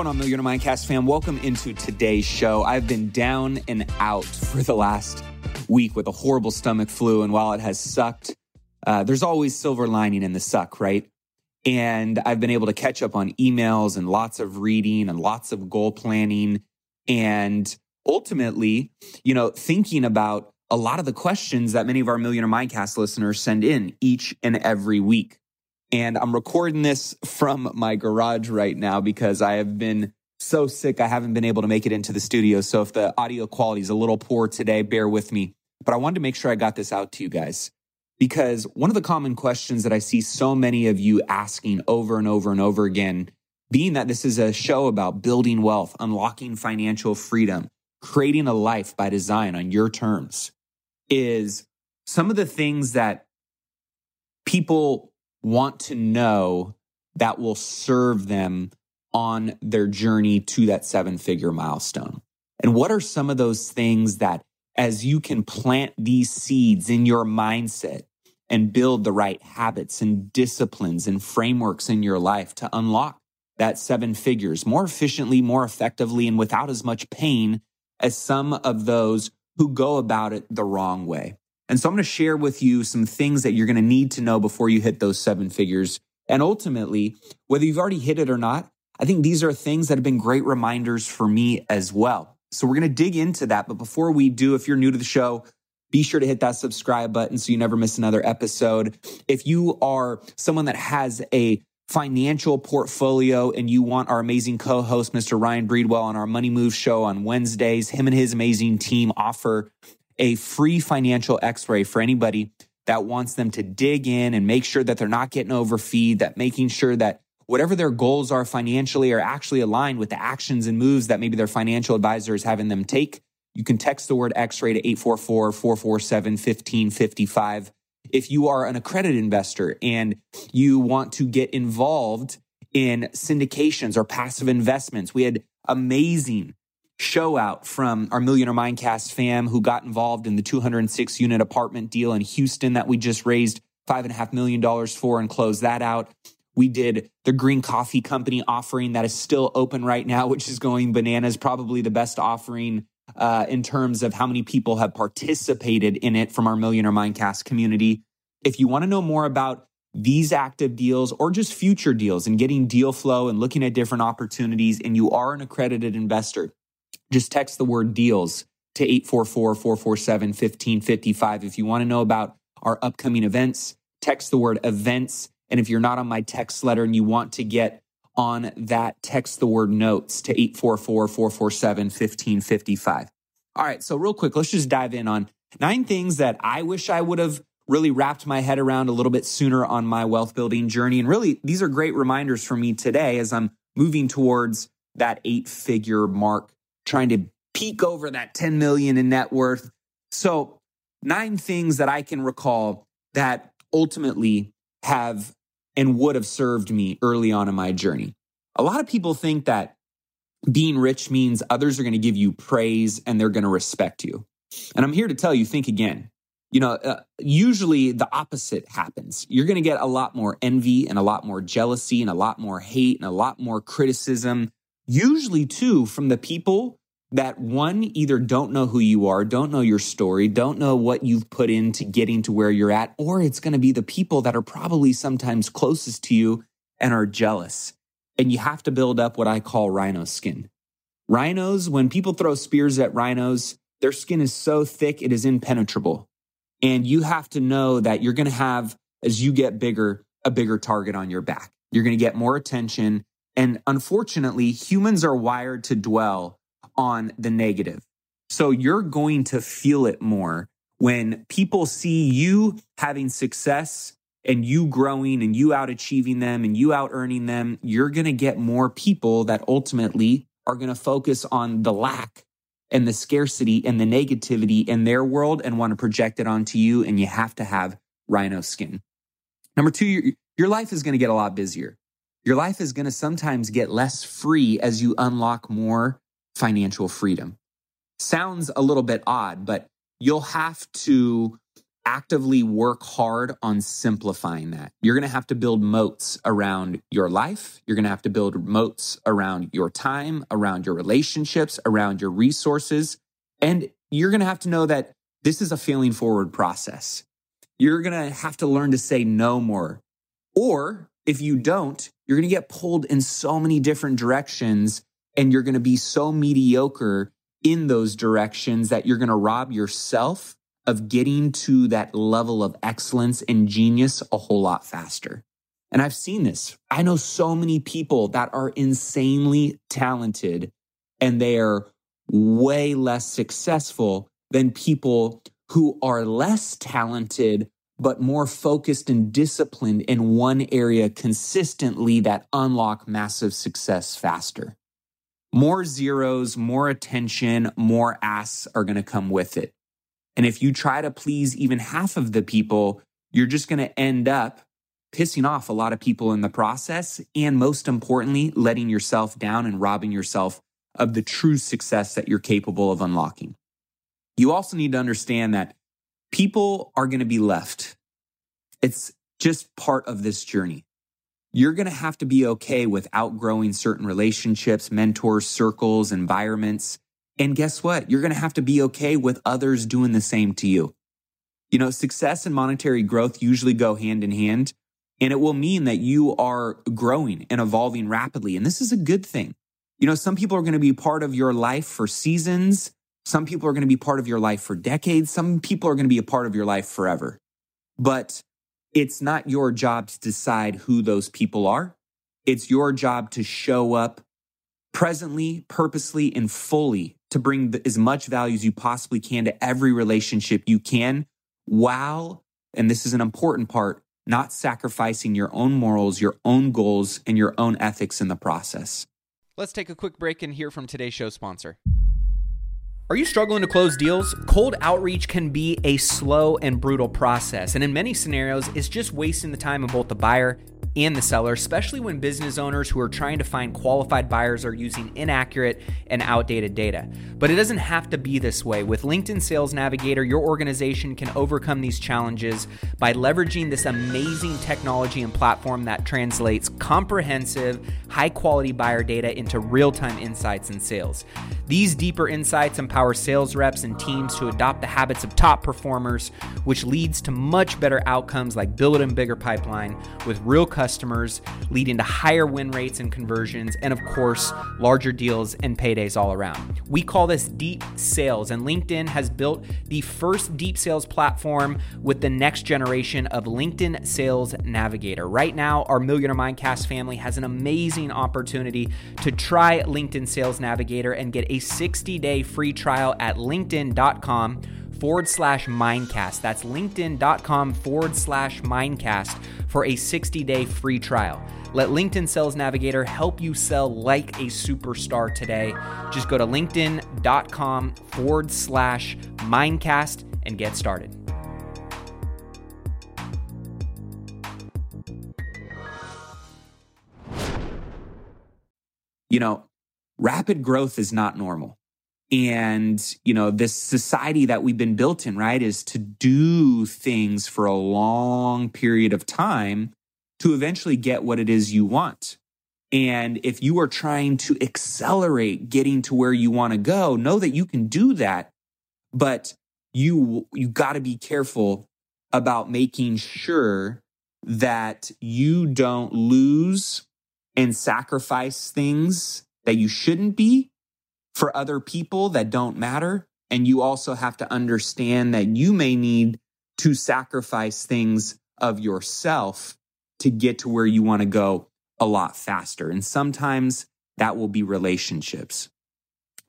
going on, Millionaire Mindcast fam? Welcome into today's show. I've been down and out for the last week with a horrible stomach flu, and while it has sucked, uh, there's always silver lining in the suck, right? And I've been able to catch up on emails and lots of reading and lots of goal planning, and ultimately, you know, thinking about a lot of the questions that many of our Millionaire Mindcast listeners send in each and every week. And I'm recording this from my garage right now because I have been so sick. I haven't been able to make it into the studio. So if the audio quality is a little poor today, bear with me. But I wanted to make sure I got this out to you guys because one of the common questions that I see so many of you asking over and over and over again, being that this is a show about building wealth, unlocking financial freedom, creating a life by design on your terms, is some of the things that people want to know that will serve them on their journey to that seven figure milestone? And what are some of those things that, as you can plant these seeds in your mindset and build the right habits and disciplines and frameworks in your life to unlock that seven figures more efficiently, more effectively, and without as much pain as some of those who go about it the wrong way? And so I'm going to share with you some things that you're going to need to know before you hit those seven figures. And ultimately, whether you've already hit it or not, I think these are things that have been great reminders for me as well. So we're going to dig into that. But before we do, if you're new to the show, be sure to hit that subscribe button so you never miss another episode. If you are someone that has a financial portfolio and you want our amazing co-host Mr. Ryan Breedwell on our Money Move show on Wednesdays, him and his amazing team offer a free financial x ray for anybody that wants them to dig in and make sure that they're not getting overfeed, that making sure that whatever their goals are financially are actually aligned with the actions and moves that maybe their financial advisor is having them take. You can text the word x ray to 844 447 1555. If you are an accredited investor and you want to get involved in syndications or passive investments, we had amazing show out from our Millionaire Mindcast fam who got involved in the 206 unit apartment deal in Houston that we just raised $5.5 million for and closed that out. We did the Green Coffee Company offering that is still open right now, which is going bananas, probably the best offering uh, in terms of how many people have participated in it from our Millionaire Mindcast community. If you want to know more about these active deals or just future deals and getting deal flow and looking at different opportunities, and you are an accredited investor, just text the word deals to 844 447 1555. If you want to know about our upcoming events, text the word events. And if you're not on my text letter and you want to get on that, text the word notes to 844 447 1555. All right, so real quick, let's just dive in on nine things that I wish I would have really wrapped my head around a little bit sooner on my wealth building journey. And really, these are great reminders for me today as I'm moving towards that eight figure mark trying to peak over that 10 million in net worth. So, nine things that I can recall that ultimately have and would have served me early on in my journey. A lot of people think that being rich means others are going to give you praise and they're going to respect you. And I'm here to tell you, think again. You know, uh, usually the opposite happens. You're going to get a lot more envy and a lot more jealousy and a lot more hate and a lot more criticism. Usually, too, from the people that one either don't know who you are, don't know your story, don't know what you've put into getting to where you're at, or it's going to be the people that are probably sometimes closest to you and are jealous. And you have to build up what I call rhino skin. Rhinos, when people throw spears at rhinos, their skin is so thick it is impenetrable. And you have to know that you're going to have, as you get bigger, a bigger target on your back. You're going to get more attention. And unfortunately, humans are wired to dwell on the negative. So you're going to feel it more when people see you having success and you growing and you out achieving them and you out earning them. You're going to get more people that ultimately are going to focus on the lack and the scarcity and the negativity in their world and want to project it onto you. And you have to have rhino skin. Number two, your, your life is going to get a lot busier. Your life is going to sometimes get less free as you unlock more financial freedom. Sounds a little bit odd, but you'll have to actively work hard on simplifying that. You're going to have to build moats around your life. You're going to have to build moats around your time, around your relationships, around your resources. And you're going to have to know that this is a failing forward process. You're going to have to learn to say no more. Or if you don't, you're going to get pulled in so many different directions and you're going to be so mediocre in those directions that you're going to rob yourself of getting to that level of excellence and genius a whole lot faster. And I've seen this. I know so many people that are insanely talented and they are way less successful than people who are less talented, but more focused and disciplined in one area consistently that unlock massive success faster. More zeros, more attention, more asks are going to come with it. And if you try to please even half of the people, you're just going to end up pissing off a lot of people in the process. And most importantly, letting yourself down and robbing yourself of the true success that you're capable of unlocking. You also need to understand that people are going to be left. It's just part of this journey. You're going to have to be okay with outgrowing certain relationships, mentors, circles, environments. And guess what? You're going to have to be okay with others doing the same to you. You know, success and monetary growth usually go hand in hand, and it will mean that you are growing and evolving rapidly. And this is a good thing. You know, some people are going to be part of your life for seasons. Some people are going to be part of your life for decades. Some people are going to be a part of your life forever. But it's not your job to decide who those people are. It's your job to show up presently, purposely, and fully to bring the, as much value as you possibly can to every relationship you can while, and this is an important part, not sacrificing your own morals, your own goals, and your own ethics in the process. Let's take a quick break and hear from today's show sponsor. Are you struggling to close deals? Cold outreach can be a slow and brutal process, and in many scenarios, it's just wasting the time of both the buyer and the seller, especially when business owners who are trying to find qualified buyers are using inaccurate and outdated data. But it doesn't have to be this way. With LinkedIn Sales Navigator, your organization can overcome these challenges by leveraging this amazing technology and platform that translates comprehensive, high quality buyer data into real time insights and sales. These deeper insights empower sales reps and teams to adopt the habits of top performers, which leads to much better outcomes like building bigger pipeline with real customers leading to higher win rates and conversions, and of course, larger deals and paydays all around. We call this deep sales, and LinkedIn has built the first deep sales platform with the next generation of LinkedIn Sales Navigator. Right now, our Millionaire Mindcast family has an amazing opportunity to try LinkedIn Sales Navigator and get a 60 day free trial at linkedin.com forward slash mindcast. That's linkedin.com forward slash mindcast for a 60 day free trial. Let LinkedIn Sales Navigator help you sell like a superstar today. Just go to linkedin.com forward slash mindcast and get started. You know, rapid growth is not normal. And, you know, this society that we've been built in, right, is to do things for a long period of time to eventually get what it is you want. And if you are trying to accelerate getting to where you want to go, know that you can do that. But you, you got to be careful about making sure that you don't lose and sacrifice things that you shouldn't be for other people that don't matter. And you also have to understand that you may need to sacrifice things of yourself to get to where you want to go a lot faster. And sometimes that will be relationships.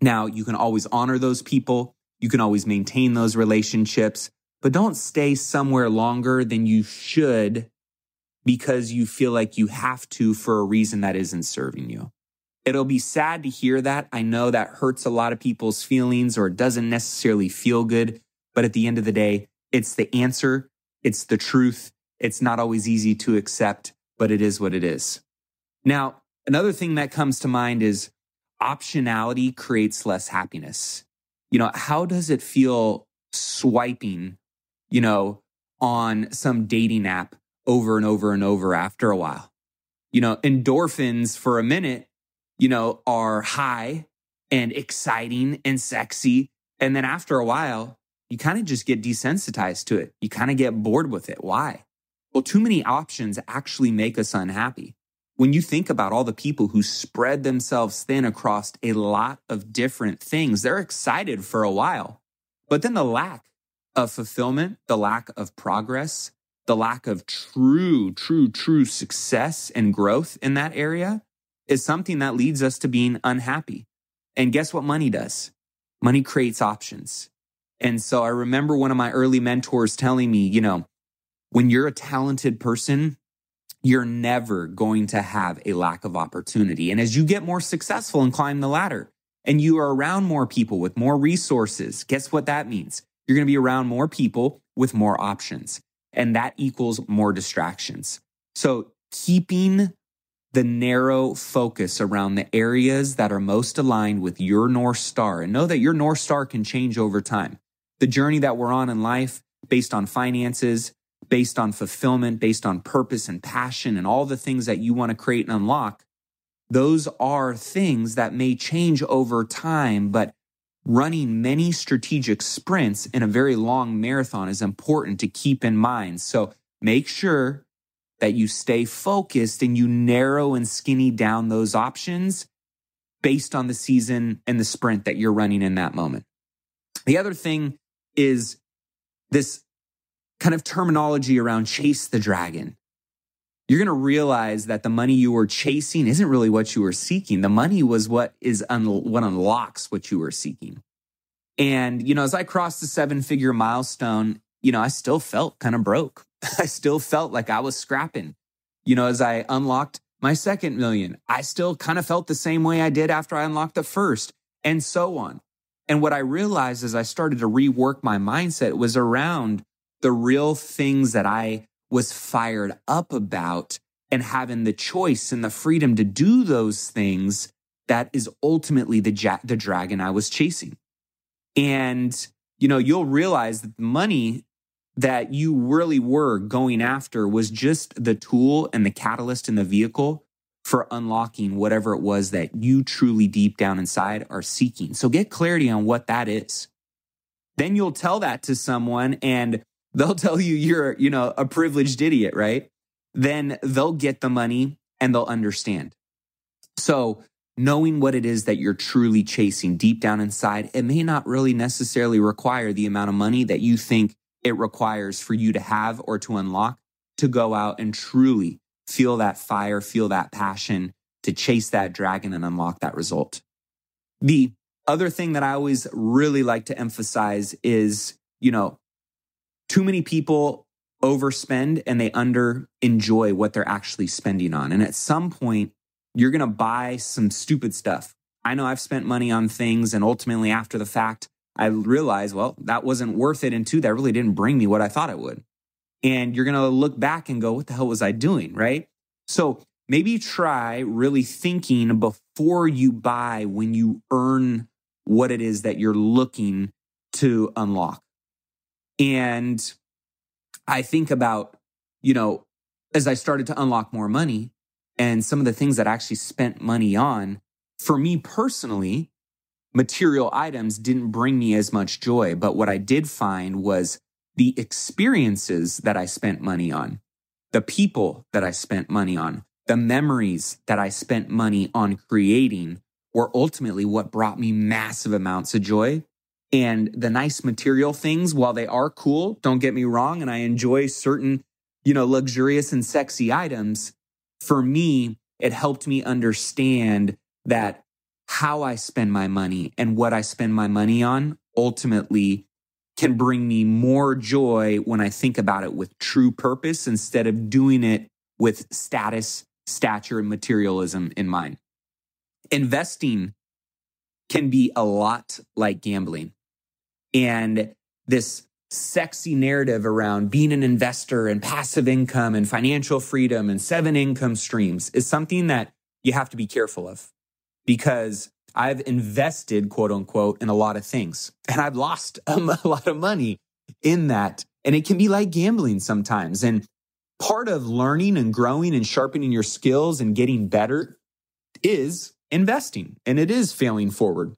Now, you can always honor those people. You can always maintain those relationships, but don't stay somewhere longer than you should because you feel like you have to for a reason that isn't serving you. It'll be sad to hear that. I know that hurts a lot of people's feelings or it doesn't necessarily feel good. But at the end of the day, it's the answer. It's the truth. It's not always easy to accept, but it is what it is. Now, another thing that comes to mind is optionality creates less happiness. You know, how does it feel swiping you know, on some dating app over and over and over after a while. You know, endorphins for a minute, you know, are high and exciting and sexy. And then after a while, you kind of just get desensitized to it. You kind of get bored with it. Why? Well, too many options actually make us unhappy. When you think about all the people who spread themselves thin across a lot of different things, they're excited for a while. But then the lack of fulfillment, the lack of progress, the lack of true, true, true success and growth in that area is something that leads us to being unhappy. And guess what money does? Money creates options. And so I remember one of my early mentors telling me, you know, when you're a talented person, you're never going to have a lack of opportunity. And as you get more successful and climb the ladder and you are around more people with more resources, guess what that means? You're going to be around more people with more options and that equals more distractions. So keeping the narrow focus around the areas that are most aligned with your North Star and know that your North Star can change over time. The journey that we're on in life based on finances, based on fulfillment, based on purpose and passion and all the things that you want to create and unlock, those are things that may change over time, but running many strategic sprints in a very long marathon is important to keep in mind. So make sure that you stay focused and you narrow and skinny down those options based on the season and the sprint that you're running in that moment. The other thing is this kind of terminology around chase the dragon. You're going to realize that the money you were chasing isn't really what you were seeking. The money was what is un- what unlocks what you were seeking. And you know, as I crossed the seven figure milestone, you know, I still felt kind of broke. I still felt like I was scrapping. You know, as I unlocked my second million, I still kind of felt the same way I did after I unlocked the first, and so on. And what I realized as I started to rework my mindset was around the real things that I was fired up about and having the choice and the freedom to do those things that is ultimately the, ja- the dragon I was chasing. And, you know, you'll realize that money that you really were going after was just the tool and the catalyst in the vehicle for unlocking whatever it was that you truly deep down inside are seeking. So get clarity on what that is. Then you'll tell that to someone and they'll tell you you're, you know, a privileged idiot, right? Then they'll get the money and they'll understand. So knowing what it is that you're truly chasing deep down inside, it may not really necessarily require the amount of money that you think it requires for you to have or to unlock to go out and truly feel that fire, feel that passion to chase that dragon and unlock that result. The other thing that I always really like to emphasize is, you know, too many people overspend and they under enjoy what they're actually spending on. And at some point, you're going to buy some stupid stuff. I know I've spent money on things and ultimately after the fact, I realized, well, that wasn't worth it. And two, that really didn't bring me what I thought it would. And you're going to look back and go, what the hell was I doing? Right. So maybe try really thinking before you buy when you earn what it is that you're looking to unlock. And I think about, you know, as I started to unlock more money and some of the things that I actually spent money on, for me personally, material items didn't bring me as much joy. But what I did find was the experiences that I spent money on, the people that I spent money on, the memories that I spent money on creating were ultimately what brought me massive amounts of joy. And the nice material things, while they are cool, don't get me wrong, and I enjoy certain, you know, luxurious and sexy items, for me, it helped me understand that how I spend my money and what I spend my money on ultimately can bring me more joy when I think about it with true purpose instead of doing it with status, stature, and materialism in mind. Investing can be a lot like gambling. And this sexy narrative around being an investor and passive income and financial freedom and seven income streams is something that you have to be careful of because I've invested, quote unquote, in a lot of things and I've lost um, a lot of money in that And it can be like gambling sometimes. And part of learning and growing and sharpening your skills and getting better is investing and it is failing forward.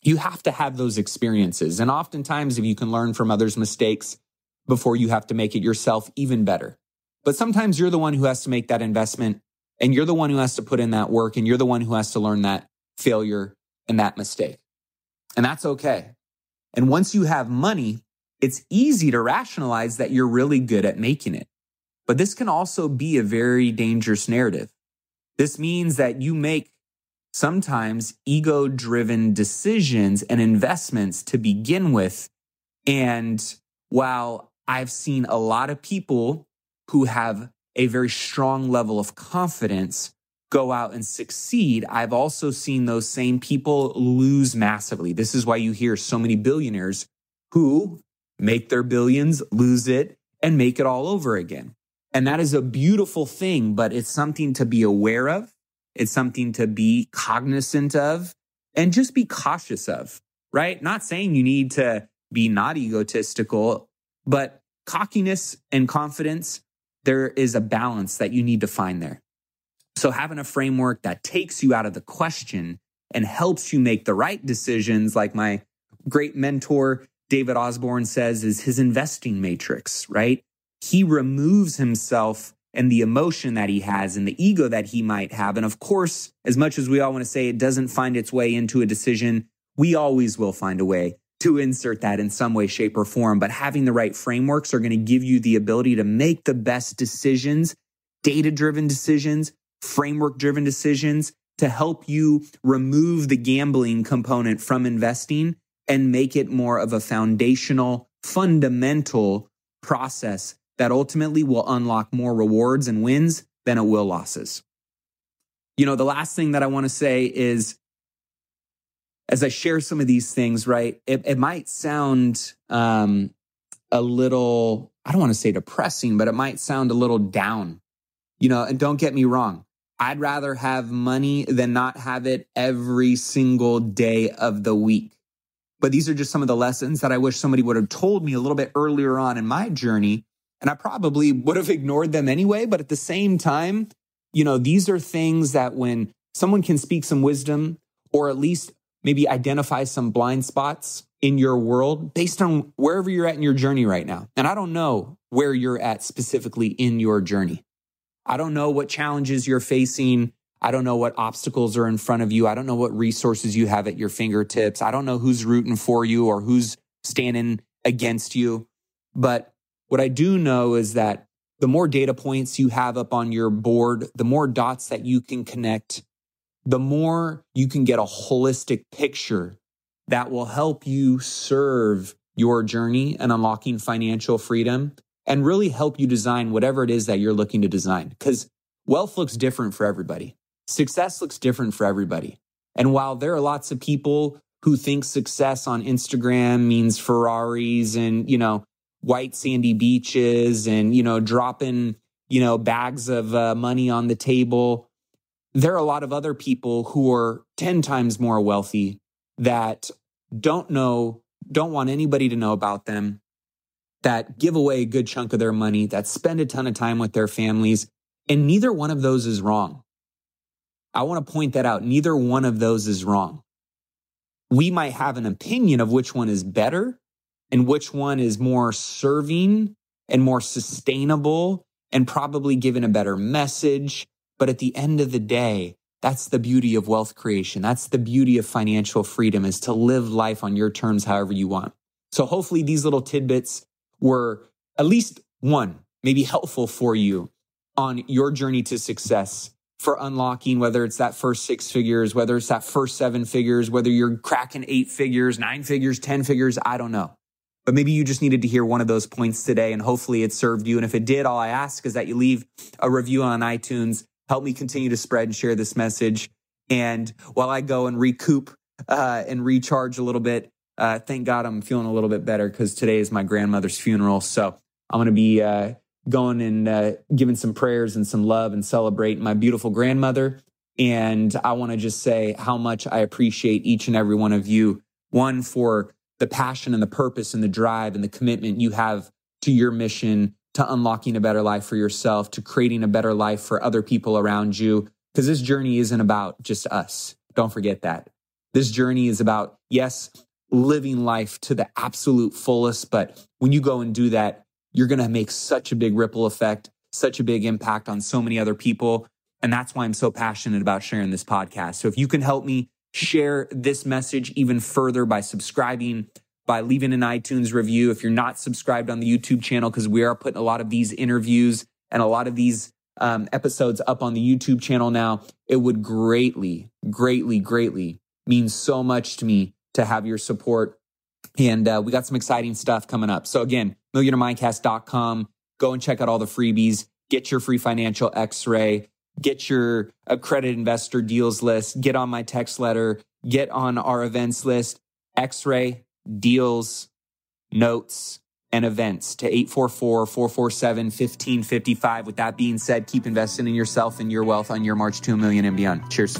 You have to have those experiences. And oftentimes, if you can learn from others' mistakes before you have to make it yourself, even better. But sometimes you're the one who has to make that investment and you're the one who has to put in that work and you're the one who has to learn that failure and that mistake. And that's okay. And once you have money, it's easy to rationalize that you're really good at making it. But this can also be a very dangerous narrative. This means that you make sometimes ego driven decisions and investments to begin with. And while I've seen a lot of people who have a very strong level of confidence go out and succeed, I've also seen those same people lose massively. This is why you hear so many billionaires who make their billions, lose it, and make it all over again. And that is a beautiful thing, but it's something to be aware of. It's something to be cognizant of and just be cautious of, right? Not saying you need to be not egotistical, but cockiness and confidence, there is a balance that you need to find there. So having a framework that takes you out of the question and helps you make the right decisions, like my great mentor, David Osborne says, is his investing matrix, right? He removes himself and the emotion that he has and the ego that he might have. And of course, as much as we all want to say it doesn't find its way into a decision, we always will find a way to insert that in some way, shape, or form. But having the right frameworks are going to give you the ability to make the best decisions, data driven decisions, framework driven decisions to help you remove the gambling component from investing and make it more of a foundational, fundamental process that ultimately will unlock more rewards and wins than it will losses. You know, the last thing that I want to say is as I share some of these things, right, it, it might sound um, a little, I don't want to say depressing, but it might sound a little down. You know, and don't get me wrong. I'd rather have money than not have it every single day of the week. But these are just some of the lessons that I wish somebody would have told me a little bit earlier on in my journey. And I probably would have ignored them anyway. But at the same time, you know, these are things that when someone can speak some wisdom or at least maybe identify some blind spots in your world based on wherever you're at in your journey right now. And I don't know where you're at specifically in your journey. I don't know what challenges you're facing. I don't know what obstacles are in front of you. I don't know what resources you have at your fingertips. I don't know who's rooting for you or who's standing against you. But what I do know is that the more data points you have up on your board, the more dots that you can connect, the more you can get a holistic picture that will help you serve your journey and unlocking financial freedom and really help you design whatever it is that you're looking to design. Because wealth looks different for everybody. Success looks different for everybody. And while there are lots of people who think success on Instagram means Ferraris and, you know, white sandy beaches and, you know, dropping, you know, bags of uh, money on the table, there are a lot of other people who are 10 times more wealthy that don't know, don't want anybody to know about them, that give away a good chunk of their money, that spend a ton of time with their families. And neither one of those is wrong. I want to point that out. Neither one of those is wrong. We might have an opinion of which one is better and which one is more serving and more sustainable and probably given a better message but at the end of the day, that's the beauty of wealth creation. That's the beauty of financial freedom is to live life on your terms however you want. So hopefully these little tidbits were at least one, maybe helpful for you on your journey to success for unlocking, whether it's that first six figures, whether it's that first seven figures, whether you're cracking eight figures, nine figures, 10 figures, I don't know. But maybe you just needed to hear one of those points today and hopefully it served you. And if it did, all I ask is that you leave a review on iTunes help me continue to spread and share this message. And while I go and recoup uh, and recharge a little bit, uh, thank God I'm feeling a little bit better because today is my grandmother's funeral. So I'm going to be uh, going and uh, giving some prayers and some love and celebrate my beautiful grandmother. And I want to just say how much I appreciate each and every one of you. One, for the passion and the purpose and the drive and the commitment you have to your mission, to unlocking a better life for yourself, to creating a better life for other people around you. Because this journey isn't about just us. Don't forget that. This journey is about, yes, living life to the absolute fullest. But when you go and do that, you're going to make such a big ripple effect, such a big impact on so many other people. And that's why I'm so passionate about sharing this podcast. So if you can help me share this message even further by subscribing, by leaving an iTunes review. If you're not subscribed on the YouTube channel, because we are putting a lot of these interviews and a lot of these um, episodes up on the YouTube channel now, it would greatly, greatly, greatly mean so much to me to have your support. And uh, we got some exciting stuff coming up. So again, millionairemindcast.com. Go and check out all the freebies. Get your free financial x-ray. Get your accredited investor deals list. Get on my text letter. Get on our events list. X-ray, deals, notes, and events to 844 447 1555. With that being said, keep investing in yourself and your wealth on your march to a million and beyond. Cheers.